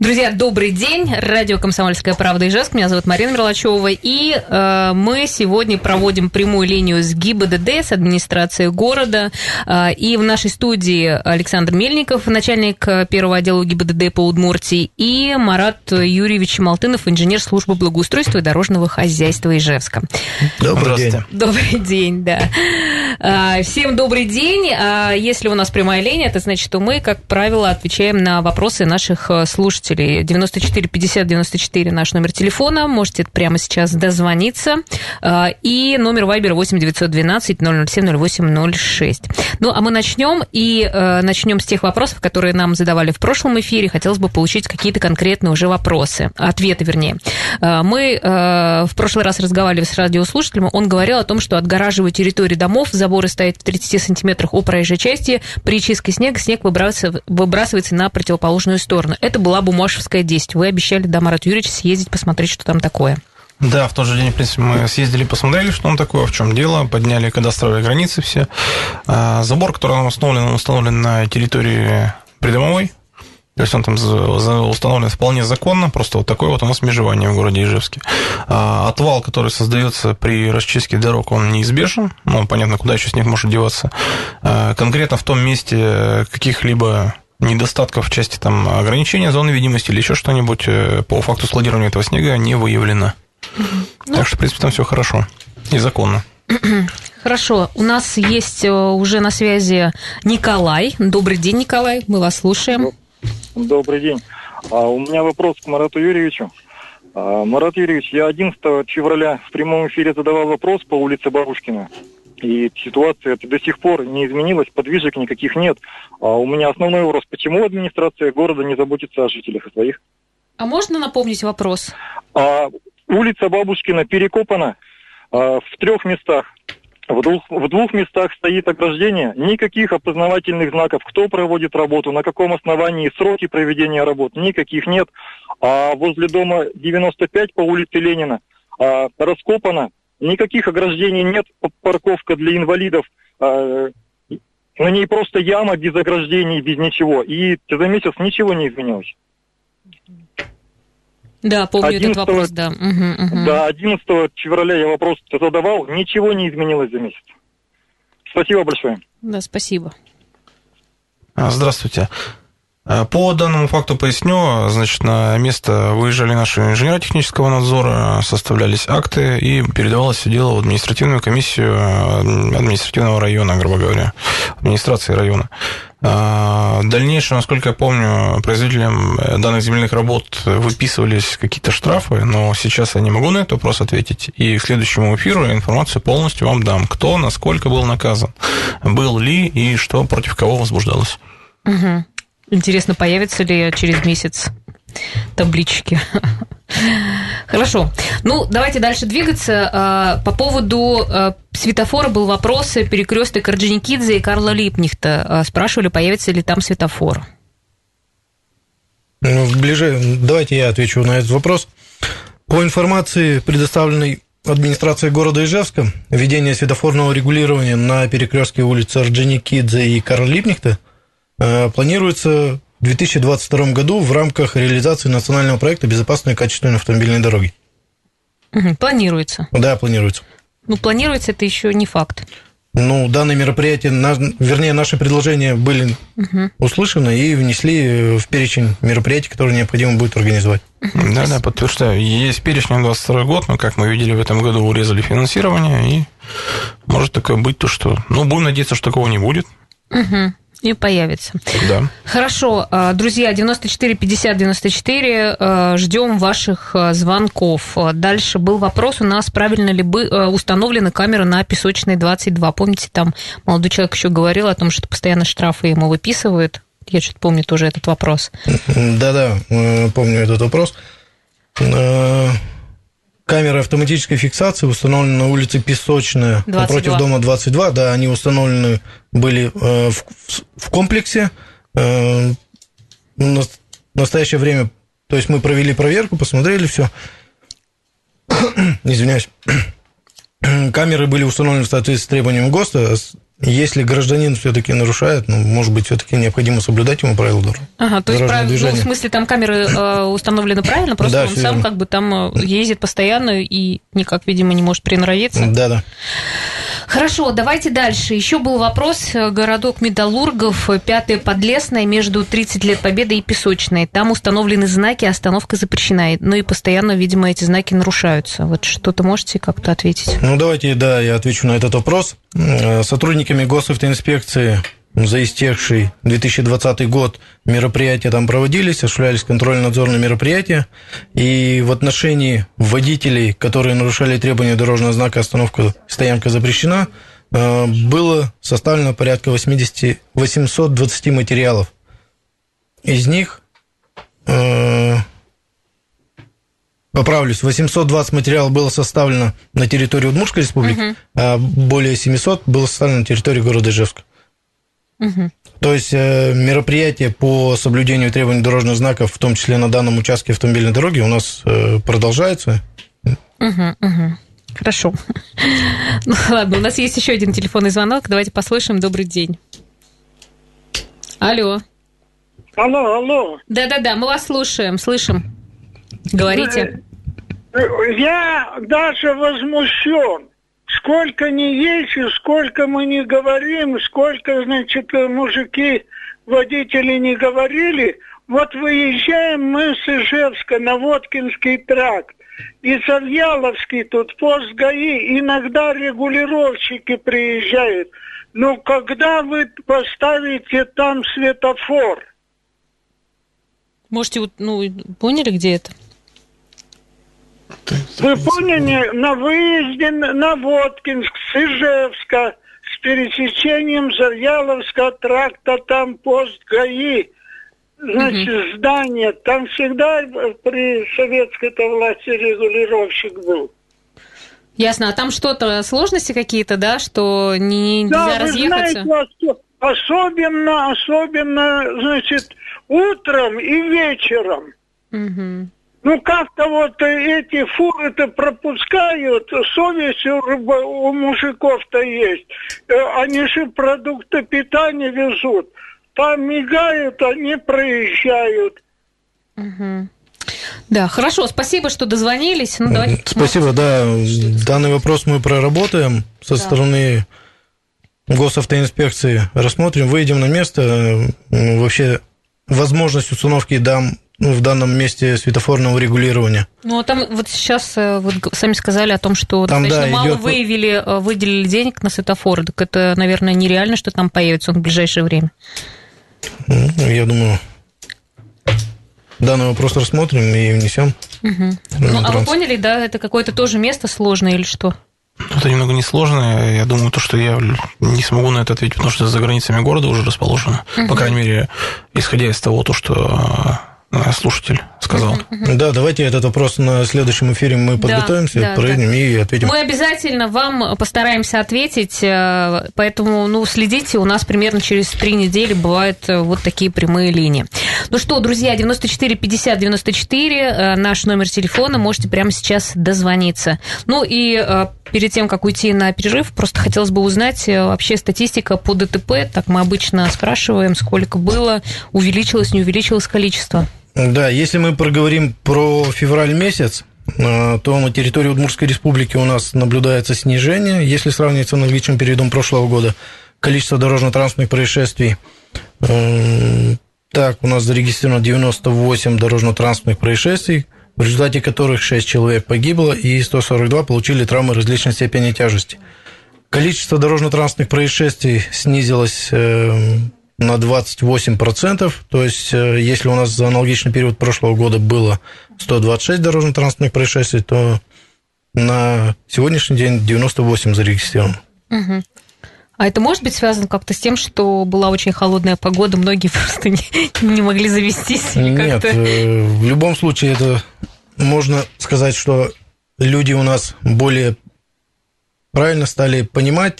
Друзья, добрый день. Радио «Комсомольская правда» Ижевск. Меня зовут Марина Мерлачева. И э, мы сегодня проводим прямую линию с ГИБДД, с администрацией города. Э, и в нашей студии Александр Мельников, начальник первого отдела ГИБДД по Удмуртии, и Марат Юрьевич Малтынов, инженер службы благоустройства и дорожного хозяйства Ижевска. Добрый день. Добрый день, да. Э, всем добрый день. А если у нас прямая линия, это значит, что мы, как правило, отвечаем на вопросы наших слушателей слушателей. 94 50 94 наш номер телефона. Можете прямо сейчас дозвониться. И номер Вайбера 8 912 007 08 06. Ну, а мы начнем. И э, начнем с тех вопросов, которые нам задавали в прошлом эфире. Хотелось бы получить какие-то конкретные уже вопросы. Ответы, вернее. А, мы э, в прошлый раз разговаривали с радиослушателем. Он говорил о том, что отгораживая территорию домов, заборы стоят в 30 сантиметрах у проезжей части. При чистке снега снег выбрасывается, выбрасывается на противоположную сторону. Это была Бумашевская 10. Вы обещали, да, Марат Юрьевич, съездить, посмотреть, что там такое. Да, в тот же день, в принципе, мы съездили, посмотрели, что там такое, в чем дело, подняли кадастровые границы все. А, забор, который установлен, установлен на территории придомовой, то есть он там установлен вполне законно, просто вот такое вот у нас межевание в городе Ижевске. А отвал, который создается при расчистке дорог, он неизбежен. Ну, понятно, куда еще снег может деваться. А конкретно в том месте каких-либо недостатков в части там, ограничения зоны видимости или еще что-нибудь э, по факту складирования этого снега не выявлено. Ну, так что, в принципе, там все хорошо и законно. Хорошо, у нас есть э, уже на связи Николай. Добрый день, Николай, мы вас слушаем. Добрый день. А, у меня вопрос к Марату Юрьевичу. А, Марат Юрьевич, я 11 февраля в прямом эфире задавал вопрос по улице Бабушкина. И ситуация до сих пор не изменилась, подвижек никаких нет. А у меня основной вопрос, почему администрация города не заботится о жителях своих? А можно напомнить вопрос? А, улица Бабушкина перекопана а, в трех местах. В двух, в двух местах стоит ограждение, никаких опознавательных знаков, кто проводит работу, на каком основании, сроки проведения работ, никаких нет. А возле дома 95 по улице Ленина а, раскопано никаких ограждений нет, парковка для инвалидов, а, на ней просто яма без ограждений, без ничего. И за месяц ничего не изменилось. Да, помню 11, этот вопрос, да. Угу, угу. Да, 11 февраля я вопрос задавал, ничего не изменилось за месяц. Спасибо большое. Да, спасибо. А, здравствуйте. Э, по данному факту поясню, значит, на место выезжали наши инженеры технического надзора, составлялись акты и передавалось дело в административную комиссию э, административного района, грубо говоря, администрации района. Э, дальнейшее, насколько я помню, производителям данных земельных работ выписывались какие-то штрафы, но сейчас я не могу на этот вопрос ответить. И к следующему эфиру я информацию полностью вам дам, кто, насколько был наказан, был ли и что против кого возбуждалось. Угу. Интересно, появятся ли через месяц таблички. Хорошо. Ну, давайте дальше двигаться. А, по поводу а, светофора был вопрос. Перекресток Орджоникидзе и Карла Липнихта. А, спрашивали, появится ли там светофор. Ну, ближе, давайте я отвечу на этот вопрос. По информации, предоставленной администрацией города Ижевска, введение светофорного регулирования на перекрестке улицы Орджоникидзе и Карла Липнихта – Э, планируется в 2022 году в рамках реализации национального проекта «Безопасные и качественные автомобильные дороги». Планируется? Да, планируется. Ну, планируется это еще не факт. Ну, данные мероприятия, вернее, наши предложения были угу. услышаны и внесли в перечень мероприятий, которые необходимо будет организовать. Да, да, подтверждаю. Есть перечень на 22 год, но, как мы видели, в этом году урезали финансирование, и может такое быть, то что... Ну, будем надеяться, что такого не будет. Угу. И появится. Да. Хорошо, а, друзья, 94 50 94, ждем ваших а, звонков. Дальше был вопрос у нас, правильно ли бы а, установлены камеры на Песочной 22. Помните, там молодой человек еще говорил о том, что постоянно штрафы ему выписывают. Я что-то помню тоже этот вопрос. Да-да, э, помню этот вопрос. Камеры автоматической фиксации установлены на улице Песочная, 22. напротив дома 22. Да, они установлены были э, в, в комплексе. Э, в настоящее время То есть мы провели проверку, посмотрели все. Извиняюсь. Камеры были установлены в соответствии с требованиями ГОСТа. Если гражданин все-таки нарушает, ну, может быть, все-таки необходимо соблюдать ему правила дорожного Ага, то есть, прав- ну, в смысле, там камеры э, установлены правильно, просто Да, он сам верно. как бы там э, ездит постоянно и никак, видимо, не может приноровиться. Да, да. Хорошо, давайте дальше. Еще был вопрос. Городок Металлургов, э, пятая Подлесная, между 30 лет Победы и Песочной. Там установлены знаки, остановка запрещена. Ну и постоянно, видимо, эти знаки нарушаются. Вот что-то можете как-то ответить? Ну, давайте, да, я отвечу на этот вопрос. Э, Сотрудниками госавтоинспекции за истекший 2020 год мероприятия там проводились, осуществлялись контрольно-надзорные мероприятия. И в отношении водителей, которые нарушали требования дорожного знака «Остановка, стоянка запрещена», э, было составлено порядка 80, 820 материалов. Из них э, Поправлюсь, 820 материалов было составлено на территории Удмуртской республики, а более 700 было составлено на территории города Ижевска. То есть э, мероприятия по соблюдению требований дорожных знаков, в том числе на данном участке автомобильной дороги, у нас э, продолжаются. Хорошо. Ну ладно, у нас есть еще один телефонный звонок. Давайте послушаем. Добрый день. Алло. Алло, алло. Да-да-да, мы вас слушаем, слышим. Говорите. Э, Я даже возмущен. Сколько не езжу, сколько мы не говорим, сколько, значит, мужики, водители не говорили. Вот выезжаем мы с Ижевска на Воткинский тракт. И Завьяловский тут пост ГАИ, иногда регулировщики приезжают. Ну, когда вы поставите там светофор? Можете, ну, поняли, где это? Вы поняли, на выезде на Воткинск с Ижевска с пересечением Завьяловского тракта, там пост ГАИ, значит, здание, там всегда при советской-то власти регулировщик был. Ясно. А там что-то, сложности какие-то, да, что не, нельзя Да, вы разъехаться? знаете, ос- особенно, особенно, значит, утром и вечером. Мгм. Ну, как-то вот э, эти фуры-то пропускают, совесть у, рыба- у мужиков-то есть. Э, Они же продукты питания везут. Там мигают, они проезжают. Мгм. Да, хорошо, спасибо, что дозвонились. Ну, давайте. Спасибо, да. Данный вопрос мы проработаем со стороны госавтоинспекции. Рассмотрим, выйдем на место. э, Вообще возможность установки дам в данном месте светофорного регулирования. Ну, а там вот сейчас э, вот г- сами сказали о том, что Там, достаточно да, мало идёт- выявили, э, выделили денег на светофоры. Так это, наверное, нереально, что там появится он в ближайшее время. Ну, Я думаю, данный вопрос рассмотрим и внесем. Мгм. Ну, а вы поняли, да, это какое-то тоже место сложное или что? Это немного несложно. Я думаю, то, что я не смогу на это ответить, потому что за границами города уже расположено. По крайней мере, исходя из того, то, что слушатель сказал. Да, давайте этот вопрос на следующем эфире мы Да, подготовимся, да, проверим и ответим. Мы обязательно вам постараемся ответить, э, поэтому ну, следите, у нас примерно через три недели бывают э, вот такие прямые линии. Ну что, друзья, 94 50 94, э, наш номер телефона, можете прямо сейчас дозвониться. Ну и э, перед тем, как уйти на перерыв, просто хотелось бы узнать э, вообще статистика по ДТП, так мы обычно спрашиваем, сколько было, увеличилось, не увеличилось количество. Да, если мы проговорим про февраль месяц, э, то на территории Удмуртской республики у нас наблюдается снижение, если сравнивать с аналогичным периодом прошлого года. Количество дорожно-транспортных происшествий. э, Так, у нас зарегистрировано 98 дорожно-транспортных происшествий, в результате которых 6 человек погибло и 142 получили травмы различной степени тяжести. Количество дорожно-транспортных происшествий снизилось э, на 28%, то есть э, если у нас за аналогичный период прошлого года было 126 дорожно-транспортных происшествий, то на сегодняшний день 98 зарегистрировано. Мгм. А это может быть связано как-то с тем, что была очень холодная погода, многие просто не, не могли завестись? Нет, э, в любом случае это можно сказать, что люди у нас более правильно стали понимать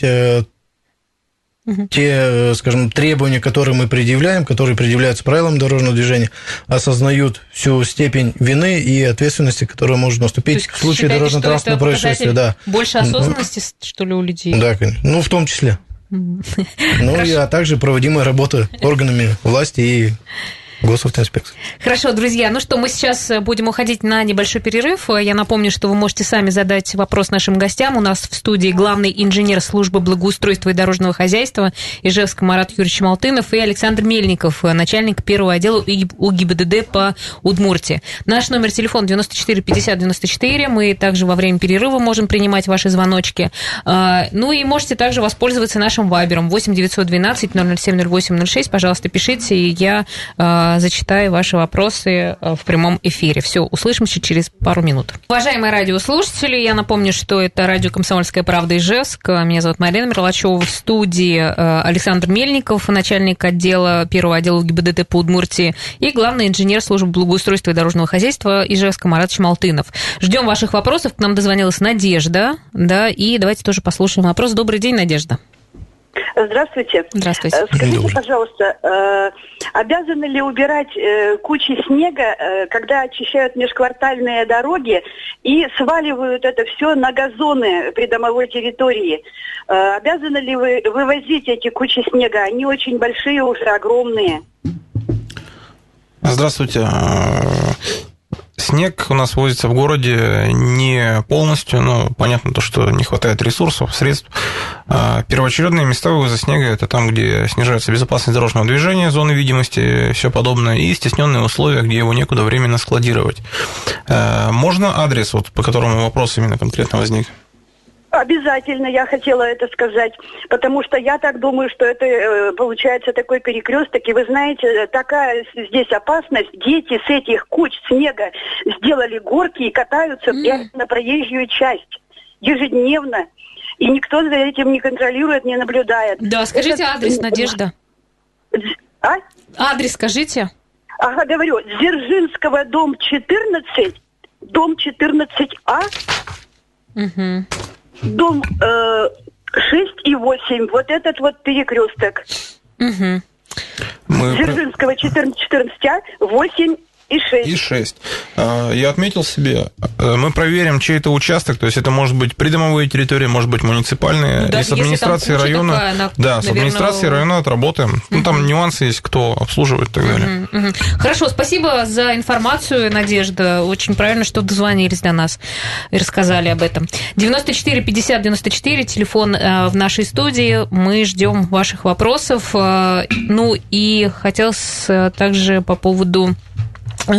э, те, скажем, требования, которые мы предъявляем, которые предъявляются правилам дорожного движения, осознают всю степень вины и ответственности, которая может наступить в случае дорожно-транспортного происшествия. Да. Больше осознанности, что ли, у людей? Да, ну, в том числе. Ну, и, а также проводимая работа органами власти и госавтоинспекции. Хорошо, друзья, ну что, мы сейчас э, будем уходить на небольшой перерыв. Я напомню, что вы можете сами задать вопрос нашим гостям. У нас в студии главный инженер службы благоустройства и дорожного хозяйства Ижевска Марат Юрьевич Малтынов и Александр Мельников, э, начальник первого отдела УГИБДД по Удмуртии. Наш номер телефона 94 50 94. Мы также во время перерыва можем принимать ваши звоночки. А, ну и можете также воспользоваться нашим вайбером 8 912 007 08 06. Пожалуйста, пишите, и я а, зачитаю ваши вопросы э, в прямом эфире. Все, услышимся через пару минут. Уважаемые радиослушатели, я напомню, что это радио «Комсомольская правда» Ижевск. Меня зовут Марина Мерлачева. В студии э, Александр Мельников, начальник отдела первого отдела ГИБДД по Удмуртии и главный инженер службы благоустройства и дорожного хозяйства Ижевска Марат Чмалтынов. Ждем ваших вопросов. К нам дозвонилась Надежда, да, и давайте тоже послушаем вопрос. Добрый день, Надежда. Здравствуйте. Здравствуйте. Э, скажите, Добрый. пожалуйста, э, обязаны ли убирать э, кучи снега, когда очищают межквартальные дороги и сваливают это все на газоны придомовой территории? Обязаны ли вы вывозить эти кучи снега? Они очень большие, уже огромные. Здравствуйте. Снег у нас возится в городе не полностью, ну, понятно то, что не хватает ресурсов, средств. А первоочередные места вывоза снега – это там, где снижается безопасность дорожного движения, зоны видимости, все подобное, и стесненные условия, где его некуда временно складировать. А можно адрес, вот, по которому вопрос именно конкретно возник? Обязательно я хотела это сказать, потому что я так думаю, что это э, получается такой перекресток. И вы знаете, такая здесь опасность. Дети с этих куч снега сделали горки и катаются mm. на проезжую часть ежедневно. И никто за этим не контролирует, не наблюдает. Да, скажите это... адрес, Надежда. А? Адрес скажите. Ага, говорю, Дзержинского, дом 14, дом 14А. Угу дом э, 6 и 8, вот этот вот перекресток. Угу. Мы... Дзержинского 14, 14А, 8 и 6. И 6. А, я отметил себе, э, мы проверим, чей это участок, то есть это может быть придомовые территории, может быть муниципальные, ну, и с администрацией района. Такая, она, да, наверное... с администрацией района отработаем. Угу. Ну, там нюансы есть, кто обслуживает и так далее. Угу, угу. Хорошо, спасибо за информацию, Надежда. Очень правильно, что дозвонились до нас и рассказали об этом. 94 50 94, телефон э, в нашей студии. Мы ждем ваших вопросов. Э, ну и хотелось также по поводу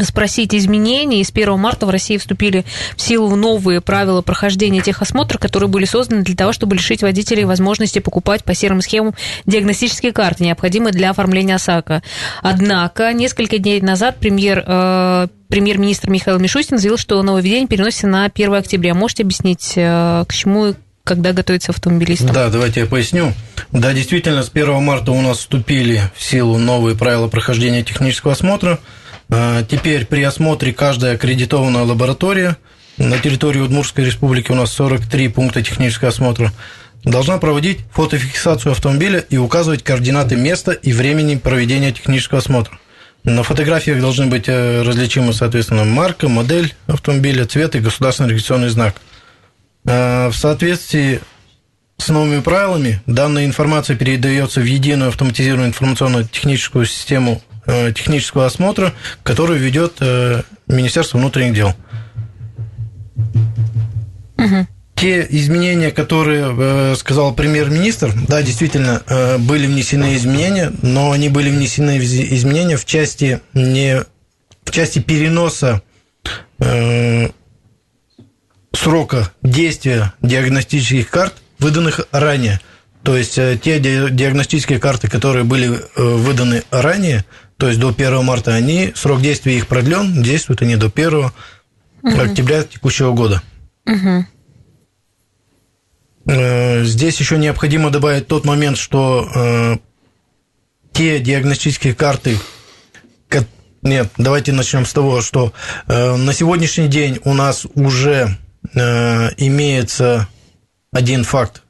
спросить изменений. С 1 марта в России вступили в силу новые правила прохождения техосмотра, которые были созданы для того, чтобы лишить водителей возможности покупать по серым схемам диагностические карты, необходимые для оформления ОСАКО. Однако, несколько дней назад премьер э, премьер-министр Михаил Мишустин заявил, что нововведение переносится на 1 октября. Можете объяснить, э, к чему когда готовится автомобилистам? Да, давайте я поясню. Да, действительно, с 1 марта у нас вступили в силу новые правила прохождения технического осмотра – теперь при осмотре каждая аккредитованная лаборатория на территории Удмуртской республики у нас 43 пункта технического осмотра должна проводить фотофиксацию автомобиля и указывать координаты места и времени проведения технического осмотра. На фотографиях должны быть э, различимы, соответственно, марка, модель автомобиля, цвет и государственный регистрационный знак. А, в соответствии с новыми правилами данная информация передается в единую автоматизированную информационно-техническую систему технического осмотра, который ведет э, Министерство внутренних дел. Угу. Те изменения, которые э, сказал премьер-министр, да, действительно, были внесены изменения, но они были внесены изменения в части не в части переноса срока действия диагностических карт, выданных ранее. То есть те диагностические карты, которые были выданы ранее, то есть до 1 марта они, срок действия их продлен, действуют они до 1 угу. октября текущего года. Угу. Здесь еще необходимо добавить тот момент, что э, те диагностические карты, нет, давайте начнем с того, что э, на сегодняшний день у нас уже имеется один факт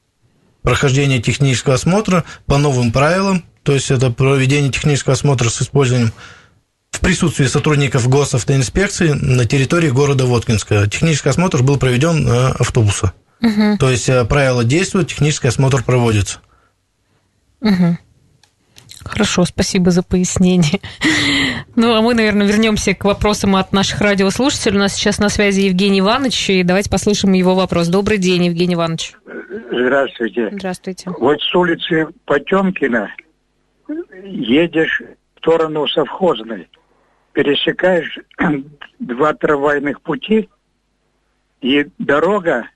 прохождения технического осмотра по новым правилам, то есть это проведение технического осмотра с использованием в присутствии сотрудников госавтоинспекции на территории города Воткинска. Технический осмотр был проведен на автобуса. Угу. То есть э, правила действуют, технический осмотр проводится. Угу. Хорошо, спасибо за пояснение. Ну, а мы, наверное, вернемся к вопросам от наших радиослушателей. У нас сейчас на связи Евгений Иванович, и давайте послушаем его вопрос. Добрый день, Евгений Иванович. Здравствуйте. Здравствуйте. Вот с улицы Потемкина едешь в сторону совхозной, пересекаешь два трамвайных пути, и дорога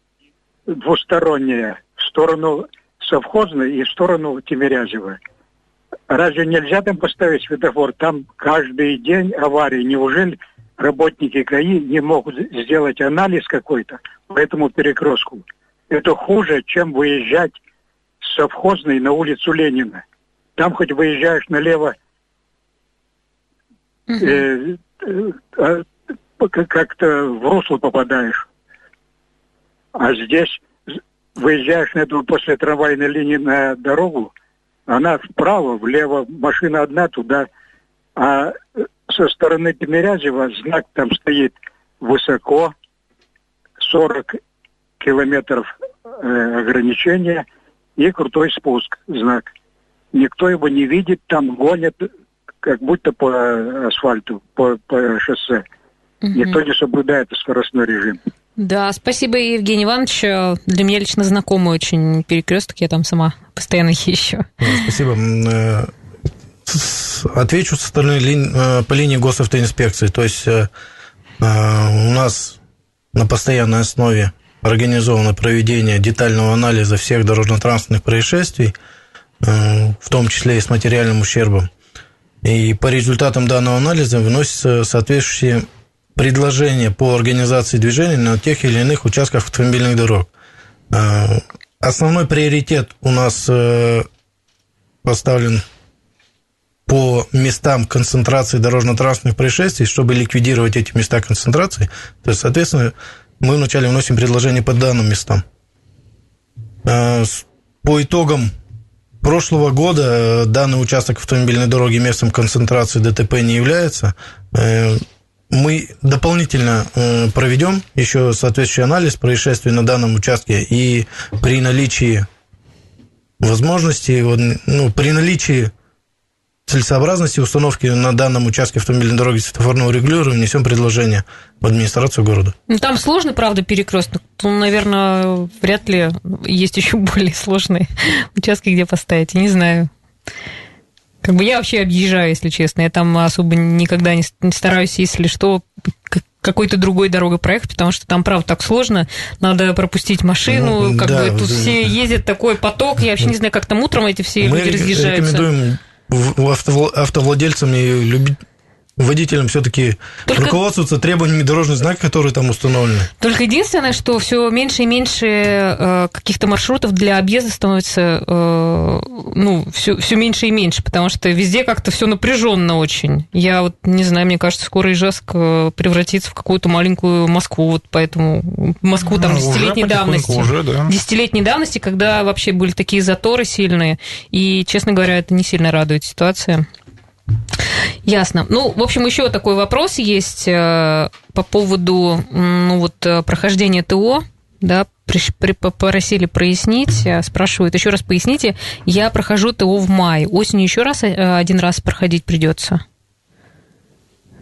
двусторонняя в сторону совхозной и в сторону Тимирязева. Разве нельзя там поставить светофор? Там каждый день аварии. Неужели работники ГАИ не могут сделать анализ какой-то по этому перекрестку? Это хуже, чем выезжать с совхозной на улицу Ленина. Там хоть выезжаешь налево, э, э, э, как-то в русло попадаешь. А здесь выезжаешь на эту после трамвайной линии на дорогу, она вправо, влево, машина одна туда, а со стороны Тимирязева знак там стоит высоко, 40 километров э, ограничения и крутой спуск знак. Никто его не видит, там гонят, как будто по асфальту, по, по шоссе. Угу. Никто не соблюдает скоростной режим. Да, спасибо, Евгений Иванович. Для меня лично знакомый очень перекресток, я там сама постоянно езжу. Спасибо. Э, отвечу со стороны э, по линии госавтоинспекции. То есть э, у нас на постоянной основе организовано проведение детального анализа всех дорожно-транспортных происшествий, в том числе и с материальным ущербом. И по результатам данного анализа выносятся соответствующие предложения по организации движения на тех или иных участках автомобильных дорог. А, основной приоритет у нас э, поставлен по местам концентрации дорожно-транспортных происшествий, чтобы ликвидировать эти места концентрации. То есть, соответственно, мы вначале вносим предложение по данным местам. По итогам прошлого года э, данный участок автомобильной дороги местом концентрации ДТП не является. Э, мы дополнительно э, проведем еще соответствующий анализ происшествий на данном участке и при наличии возможности, ну, при наличии целесообразности установки на данном участке автомобильной дороги светофорного регулирования внесем предложение в администрацию города. Ну, там сложный, правда, перекресток. Ну, наверное, вряд ли есть еще более сложные участки, где поставить. Я не знаю. Как бы я вообще объезжаю, если честно. Я там особо никогда не, не стараюсь, если что, какой-то другой дорогой проехать, потому что там, правда, так сложно. Надо пропустить машину, ну, как да, бы тут да. все ездят, такой поток. Я вообще не знаю, как там утром эти все Мы люди разъезжаются. рекомендуем автовладельцам и любить водителям все-таки Только... руководствоваться требованиями дорожных знаков, которые там установлены. Только единственное, что все меньше и меньше э, каких-то маршрутов для объезда становится, э, ну, все, все меньше и меньше, потому что везде как-то все напряженно очень. Я вот не знаю, мне кажется, скоро Ижевск э, превратится в какую-то маленькую Москву, вот поэтому Москву там ну, десятилетней давности. Уже, да. Десятилетней давности, когда вообще были такие заторы сильные, и, честно говоря, это не сильно радует ситуация. Ясно. Ну, в общем, еще такой вопрос есть э, по поводу ну, вот, э, прохождения ТО. Да, попросили прояснить, э, спрашивают, еще раз поясните, я прохожу ТО в мае, осенью еще раз один раз проходить придется?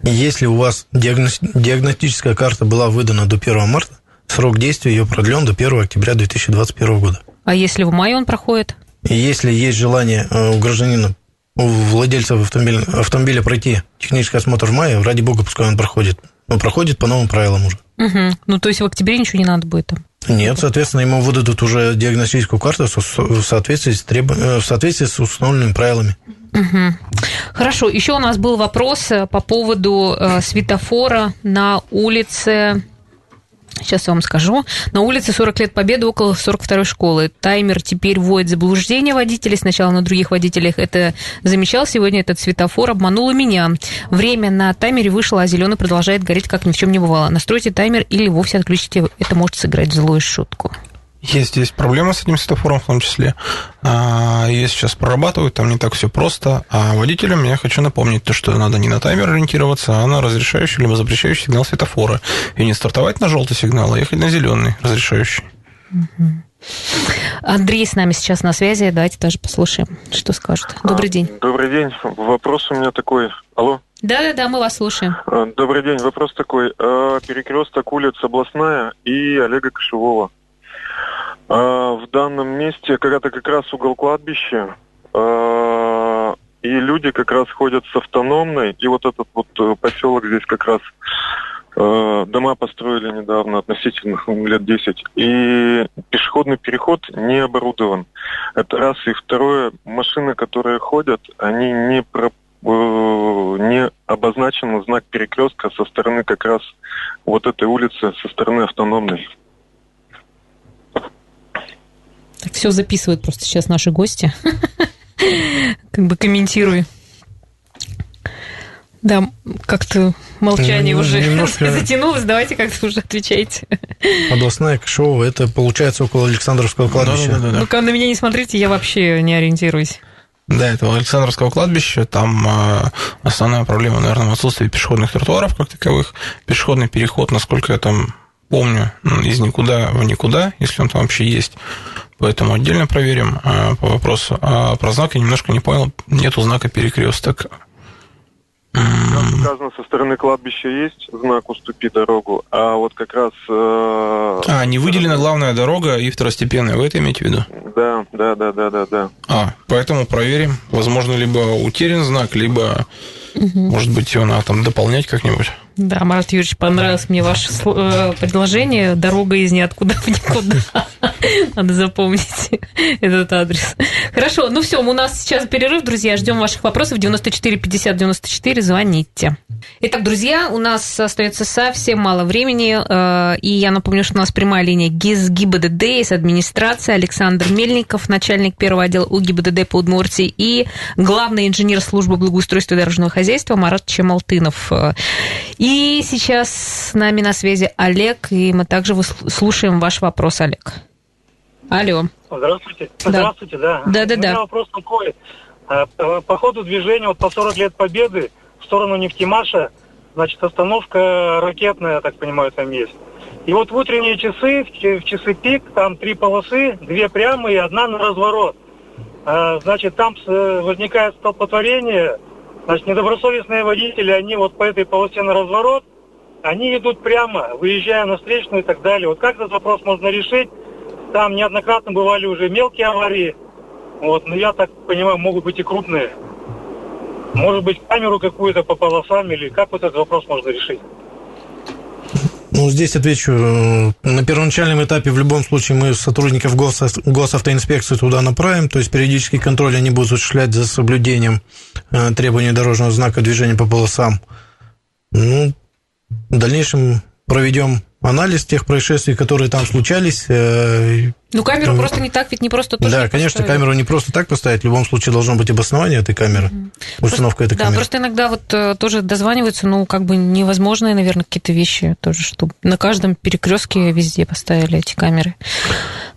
Если у вас диагностическая карта была выдана до 1 марта, срок действия ее продлен до 1 октября 2021 года. А если в мае он проходит? Если есть желание у гражданина у владельцев автомобиля, автомобиля пройти технический осмотр в мае, ради бога, пускай он проходит. Он проходит по новым правилам уже. Угу. Ну, то есть в октябре ничего не надо будет там? Нет, соответственно, ему выдадут уже диагностическую карту в соответствии с, треб... Э, в соответствии с установленными правилами. Угу. Хорошо, еще у нас был вопрос э, по поводу э, светофора на улице Сейчас я вам скажу. На улице 40 лет Победы около 42-й школы. Таймер теперь вводит заблуждение водителей. Сначала на других водителях это замечал. Сегодня этот светофор обманул и меня. Время на таймере вышло, а зеленый продолжает гореть, как ни в чем не бывало. Настройте таймер или вовсе отключите. Это может сыграть злую шутку. Есть здесь проблемы с этим светофором в том числе. А, Ее сейчас прорабатывают, там не так все просто. А водителям я хочу напомнить, то, что надо не на таймер ориентироваться, а на разрешающий либо запрещающий сигнал светофора. И не стартовать на желтый сигнал, а ехать на зеленый разрешающий. Андрей с нами сейчас на связи. Давайте тоже послушаем, что скажет. Добрый день. Добрый день. Вопрос у меня такой. Алло. Да-да-да, мы вас слушаем. А, Добрый день. Вопрос такой. А, Перекресток улиц Областная и Олега Кошевого. А, В данном месте когда-то как раз угол кладбища, а, и люди как раз ходят с автономной, и вот этот вот э, поселок здесь как раз э, дома построили недавно, относительно ну, лет 10, и пешеходный переход не оборудован. Это раз. И второе, машины, которые ходят, они не про э, не обозначен знак перекрестка со стороны как раз вот этой улицы, со стороны автономной. Так все записывают просто сейчас наши гости. Как бы комментируй. Да, как-то молчание уже немножко- затянулось. Давайте как-то уже отвечайте. Областная Кашева, это получается около Александровского кладбища. Ну-ка на меня не смотрите, я вообще не ориентируюсь. Да, это у Александровского кладбища. Там э, основная проблема, наверное, в отсутствии пешеходных тротуаров как таковых. Пешеходный переход, насколько я там помню, из никуда в никуда, если он там вообще есть. Поэтому отдельно проверим э, по вопросу. А про знак я немножко не понял. Нету знака перекресток. Там указано, со стороны кладбища есть знак «Уступи дорогу», а вот как раз... э, А, не выделена главная дорога и второстепенная. Вы это имеете в виду? Да, да, да, да, да, да. А, поэтому проверим. Возможно, либо утерян знак, либо, может быть, его надо там дополнять как-нибудь. Да, Марат Юрьевич, понравилось мне ваше э, предложение. Дорога из ниоткуда в никуда. Надо запомнить этот адрес. Хорошо, ну все, у нас сейчас перерыв, друзья. Ждем ваших вопросов. 94 50 94, звоните. Итак, друзья, у нас остается совсем мало времени. э, И я напомню, что у нас прямая линия ГИС ГИБДД из администрации Александр Мельников, начальник первого отдела УГИБДД по Удмуртии и главный инженер службы благоустройства и дорожного хозяйства Марат Чемалтынов. И сейчас с нами на связи Олег, и мы также слушаем ваш вопрос, Олег. Алло. Здравствуйте. Да. Здравствуйте, да. Да-да-да. У меня вопрос такой. А, э, По ходу движения вот по 40 лет Победы в сторону Нефтемаша, значит, остановка ракетная, я так понимаю, там есть. И вот в утренние часы, в часы пик, там три полосы, две прямые, одна на разворот. А, Значит, там с- возникает столпотворение. Значит, недобросовестные водители, они вот по этой полосе на разворот, они идут прямо, выезжая на встречную и так далее. Вот как этот вопрос можно решить? Там неоднократно бывали уже мелкие аварии. Вот, но я так понимаю, могут быть и крупные. Может быть, камеру какую-то по полосам или как вот этот вопрос можно решить? Ну, здесь отвечу. На первоначальном этапе в любом случае мы сотрудников госав- госавтоинспекции туда направим, то есть периодический контроль они будут осуществлять за соблюдением э, требований дорожного знака движения по полосам. Ну, в дальнейшем проведем анализ тех происшествий, которые там случались. э, Ну, камеру Ну, просто не так, ведь не просто тоже Да, не конечно, поставили. камеру не просто так поставить. В любом случае должно быть обоснование этой камеры, установка этой Да, камеры. просто иногда вот э, тоже дозваниваются, ну, как бы невозможные, наверное, какие-то вещи тоже, чтобы на каждом перекрестке везде поставили эти камеры.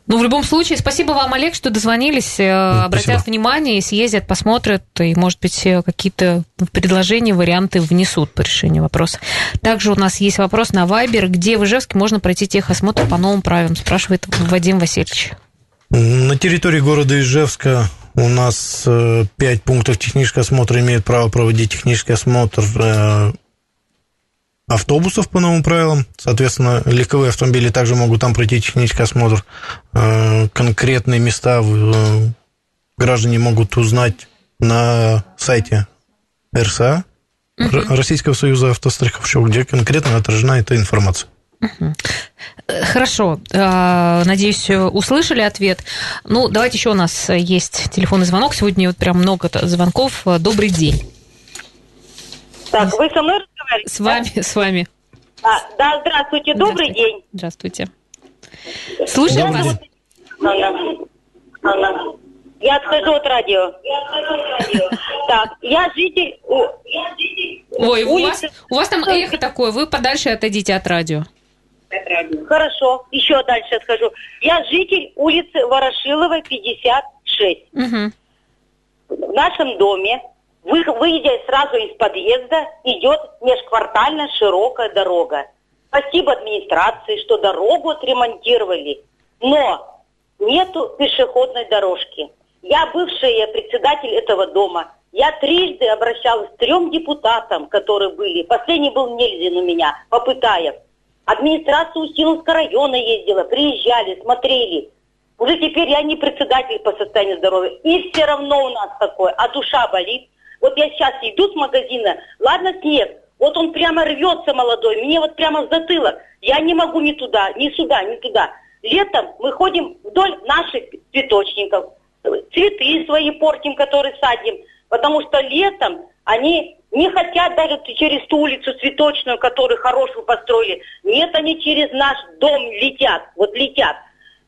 Ну, в любом случае, спасибо вам, Олег, что дозвонились, э, обратят внимание, съездят, посмотрят, и, может быть, э, какие-то предложения, варианты внесут по решению вопроса. Также у нас есть вопрос на Вайбер, где в Ижевске можно пройти техосмотр по новым правилам, спрашивает Вадим Васильевич. На территории города Ижевска у нас э, пять пунктов технического осмотра имеют право проводить технический осмотр автобусов по новым правилам. Соответственно, легковые автомобили также могут там пройти технический осмотр. Э, Конкретные места э, граждане могут узнать на сайте РСА, Российского союза автостраховщиков, где конкретно отражена эта информация. Э, Хорошо, надеюсь, услышали ответ. Ну, давайте еще у нас есть телефонный звонок. Сегодня вот прям много звонков. Добрый день. Так, вы со мной разговариваете? С вами, с вами. А, да, здравствуйте, добрый день. Здравствуйте. Слушаем Меня вас. зовут Анна. Анна. Я отхожу от радио. Так, я житель... у- Ой, у вас, у вас там эхо такое, вы подальше отойдите от радио. Хорошо, еще дальше отхожу. Я житель улицы Ворошилова, 56. Мгм. В нашем доме, вы- выйдя сразу из подъезда, идет межквартальная широкая дорога. Спасибо администрации, что дорогу отремонтировали, но нету пешеходной дорожки. Я бывший председатель этого дома. Я трижды обращалась к трем депутатам, которые были. Последний был Нельзин у меня, Попытаев. Администрация Устиловского района ездила, приезжали, смотрели. Уже теперь я не председатель по состоянию здоровья. И все равно у нас такое, а душа болит. Вот я сейчас иду с магазина, ладно снег, вот он прямо рвется молодой, мне вот прямо в затылок. Я не могу ни туда, ни сюда, ни туда. Летом мы ходим вдоль наших цветочников, цветы свои портим, которые садим, потому что летом они не хотят даже через ту улицу цветочную, которую хорошую построили. Нет, они через наш дом летят, вот летят.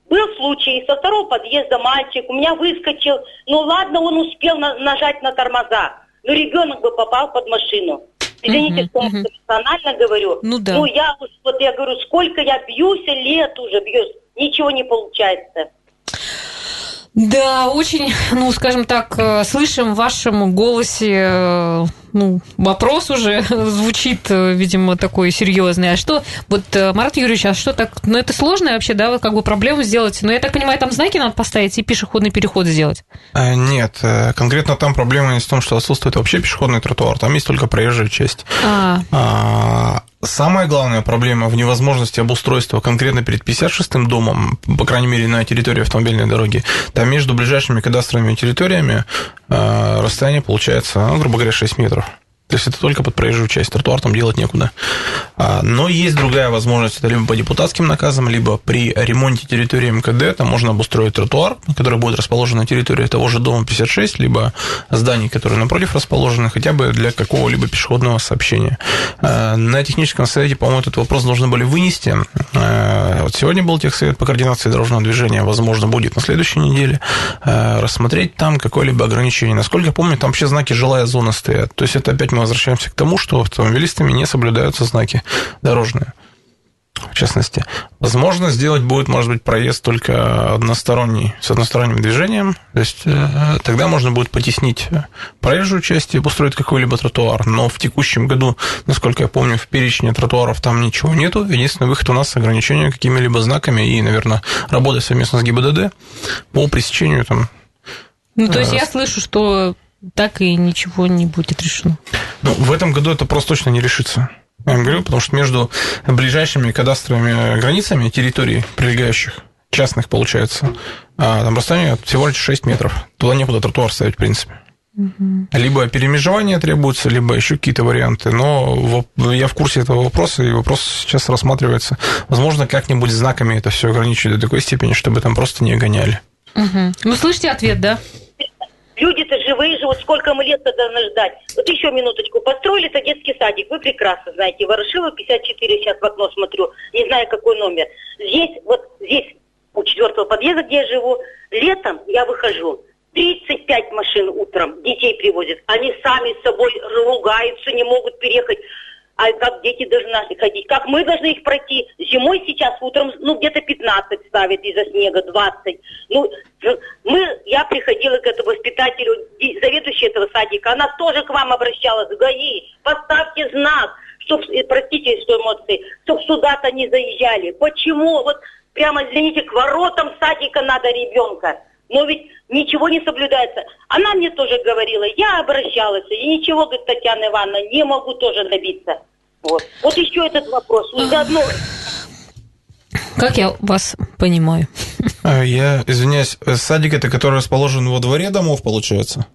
Был случай, со второго подъезда мальчик у меня выскочил. Ну ладно, он успел на- нажать на тормоза. Но ребенок бы попал под машину. Извините, что эмоционально говорю. Ну да. Ну я вот я говорю, сколько я бьюсь, лет уже бьюсь, ничего не получается. Да, очень, ну, скажем так, э, слышим в вашем голосе, э, ну, вопрос уже звучит, э, видимо, такой серьезный. А что, вот, э, Марат Юрьевич, а что так, ну, это сложно вообще, да, вот как бы проблему сделать? Ну, я так понимаю, там знаки надо поставить и пешеходный переход сделать. Э, Нет, конкретно там проблема не в том, что отсутствует вообще пешеходный тротуар, там есть только проезжая часть. А, А, Самая главная проблема в невозможности обустройства конкретно перед 56-м домом, по крайней мере, на территории автомобильной дороги, там между ближайшими кадастровыми территориями э, расстояние получается, ну, грубо говоря, 6 метров. То есть это только под проезжую часть, тротуар там делать некуда. А, Но есть другая возможность, это либо по депутатским наказам, либо при ремонте территории МКД, там можно обустроить тротуар, который будет расположен на территории того же дома 56, либо зданий, которые напротив расположены, хотя бы для какого-либо пешеходного сообщения. А, На техническом совете, по-моему, этот вопрос должны были вынести. А, Вот сегодня был техсовет по координации дорожного движения, возможно, будет на следующей неделе. Рассмотреть там какое-либо ограничение. Насколько я помню, там вообще знаки «жилая зона» стоят. То есть это опять мы возвращаемся к тому, что автомобилистами не соблюдаются знаки дорожные в частности. Возможно, сделать будет, может быть, проезд только односторонний, с односторонним движением. То есть э, тогда можно будет потеснить проезжую часть и построить какой-либо тротуар. Но в текущем году, насколько я помню, в перечне тротуаров там ничего нету. Единственный выход у нас ограничение какими-либо знаками и, наверное, работой совместно с ГИБДД по пресечению там ну, то есть А, я слышу, что так и ничего не будет решено. Ну, в этом году это просто точно не решится. Я вам говорю, потому что между ближайшими кадастровыми границами территорий, прилегающих, частных, получается, а, там расстояние всего лишь 6 метров. Туда некуда тротуар ставить, в принципе. Либо перемежевание требуется, либо еще какие-то варианты. Но я в курсе этого вопроса, и вопрос сейчас рассматривается. Возможно, как-нибудь знаками это все ограничить до такой степени, чтобы там просто не гоняли. Мгм. Вы слышите ответ, да? Люди-то живые живут, сколько мы лет должны ждать. Вот еще минуточку. Построили-то детский садик, вы прекрасно знаете. Ворошилова 54, сейчас в окно смотрю, не знаю какой номер. Здесь, вот здесь, у четвертого подъезда, где я живу, летом я выхожу. 35 машин утром детей привозят. Они сами с собой ругаются, не могут переехать. А как дети должны ходить? Как мы должны их пройти? Зимой сейчас утром, ну, где-то 15 ставят из-за снега, 20. Ну, мы, я приходила к этому воспитателю, заведующей этого садика, она тоже к вам обращалась, ГАИ, поставьте знак, чтоб, э, простите, что эмоции, чтоб сюда-то не заезжали. Почему? Вот прямо, извините, к воротам садика надо ребенка. Но ведь ничего не соблюдается. Она мне тоже говорила, я обращалась, и ничего, говорит Татьяна Ивановна, не могу тоже добиться. Вот, вот еще этот вопрос. Ну, заодно Как я вас понимаю? А, Я извиняюсь, э, садик это который расположен во дворе домов, получается?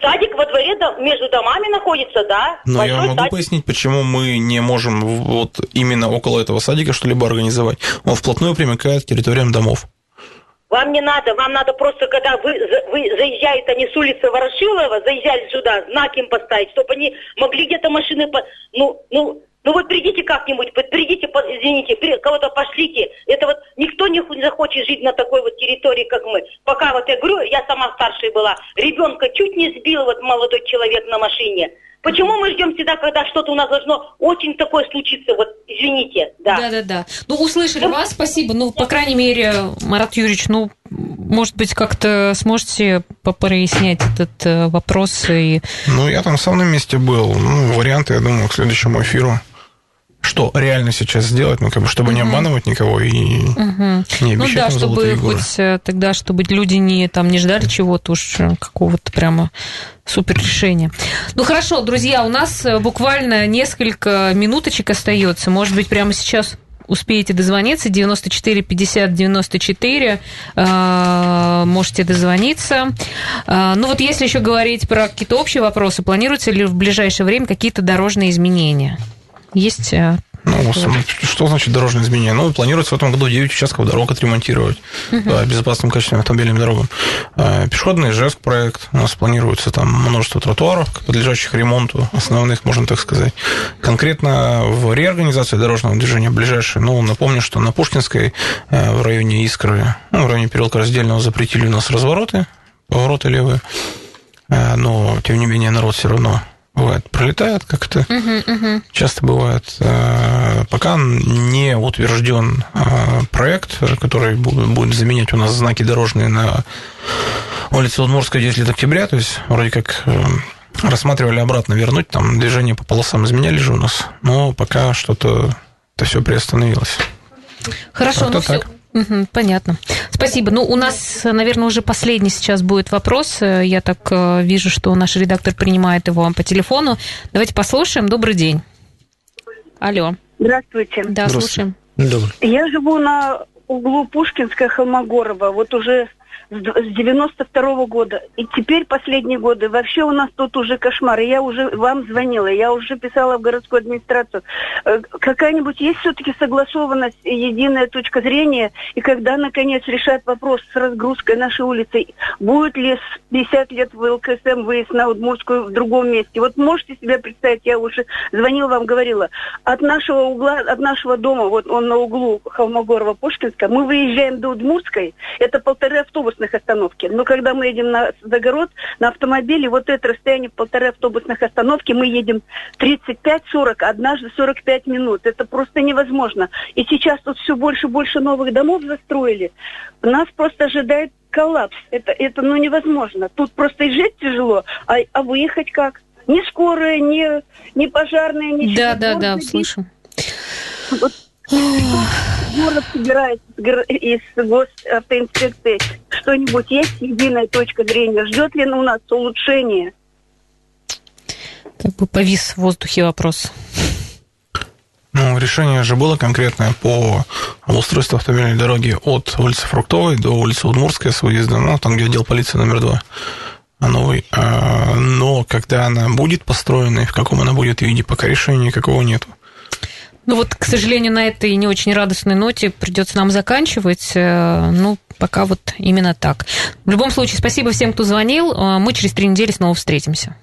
садик во дворе дом- между домами находится, да? Но я Большой могу садик. пояснить, почему мы не можем вот именно около этого садика что-либо организовать. Он вплотную примыкает к территориям домов. Вам не надо, вам надо просто, когда вы, вы заезжают они с улицы Ворошилова, заезжали сюда, знак им поставить, чтобы они могли где-то машины... По... Ну, ну, ну вот придите как-нибудь, придите, извините, кого-то пошлите. Это вот никто не захочет жить на такой вот территории, как мы. Пока вот я говорю, я сама старшая была, ребенка чуть не сбил вот молодой человек на машине. Почему мы ждем всегда, когда что-то у нас должно очень такое случиться? Вот, извините, да. Да-да-да. Ну, услышали вас, спасибо. Ну, по крайней мере, Марат Юрьевич, ну, может быть, как-то сможете прояснять этот э, вопрос и... Ну, я там сам на месте был. Ну, варианты, я думаю, к следующему эфиру что реально сейчас сделать, ну, как бы, чтобы угу. не обманывать никого и угу. не обещать Ну да, чтобы хоть э, тогда, чтобы люди не, там, не ждали чего-то уж э, какого-то прямо супер решения. Ну хорошо, друзья, у нас э, буквально несколько минуточек остается. Может быть, прямо сейчас успеете дозвониться, 94 50 94, э, можете дозвониться. Э, ну вот если еще говорить про какие-то общие вопросы, планируются ли в ближайшее время какие-то дорожные изменения? Есть э, ну, что значит дорожное изменение? Ну, планируется в этом году 9 участков дорог отремонтировать uh-huh. по безопасным качественным автомобильным дорогам. Э, пешеходный ЖЭСК проект. У нас планируется там множество тротуаров, подлежащих ремонту, основных, можно так сказать. Конкретно в реорганизации дорожного движения ближайшей, ну, напомню, что на Пушкинской в районе Искры, ну, в районе переулка Раздельного запретили у нас развороты, повороты левые. Но, тем не менее, народ все равно бывает, пролетает как-то. Uh-huh, uh-huh. Часто бывает. Э, пока не утвержден э, проект, который будет заменять у нас знаки дорожные на улице Удмуртская 10 лет октября, то есть вроде как э, рассматривали обратно вернуть, там движение по полосам изменяли же у нас, но пока что-то это все приостановилось. Хорошо, ну все, Угу, понятно. Спасибо. Ну, у нас, наверное, уже последний сейчас будет вопрос. Я так э, вижу, что наш редактор принимает его по телефону. Давайте послушаем. Добрый день. Алло. Здравствуйте. Да, Здравствуйте. слушаем. Добрый. Я живу на углу Пушкинская Холмогорова. Вот уже с 92 -го года. И теперь последние годы вообще у нас тут уже кошмар. Я уже вам звонила, я уже писала в городскую администрацию. Э, какая-нибудь есть все-таки согласованность, единая точка зрения? И когда, наконец, решат вопрос с разгрузкой нашей улицы, будет ли с 50 лет в ЛКСМ выезд на Удмуртскую в другом месте? Вот можете себе представить, я уже звонила вам, говорила, от нашего угла, от нашего дома, вот он на углу Холмогорова-Пушкинска, мы выезжаем до Удмуртской, это полторы автобуса автобусных остановки. Но когда мы едем на загород на автомобиле, вот это расстояние полторы автобусных остановки, мы едем 35-40, однажды 45 минут. Это просто невозможно. И сейчас тут все больше и больше новых домов застроили. Нас просто ожидает коллапс. Это, это ну, невозможно. Тут просто и жить тяжело, а, а выехать как? Ни скорая, ни, ни пожарная, ничего. Да, да, да, слышу. Вот город собирает из госавтоинспекции что-нибудь есть единая точка зрения? Ждет ли у нас улучшение? Как бы повис в воздухе вопрос. Ну, решение же было конкретное по устройству автомобильной дороги от улицы Фруктовой до улицы Удмуртская с выездом, ну, там, где отдел полиции номер два новый. А, но когда она будет построена и в каком она будет виде, пока решения никакого нету. Ну вот, к сожалению, на этой не очень радостной ноте придется нам заканчивать. Э, ну, пока вот именно так. В любом случае, спасибо всем, кто звонил. Э, мы через три недели снова встретимся.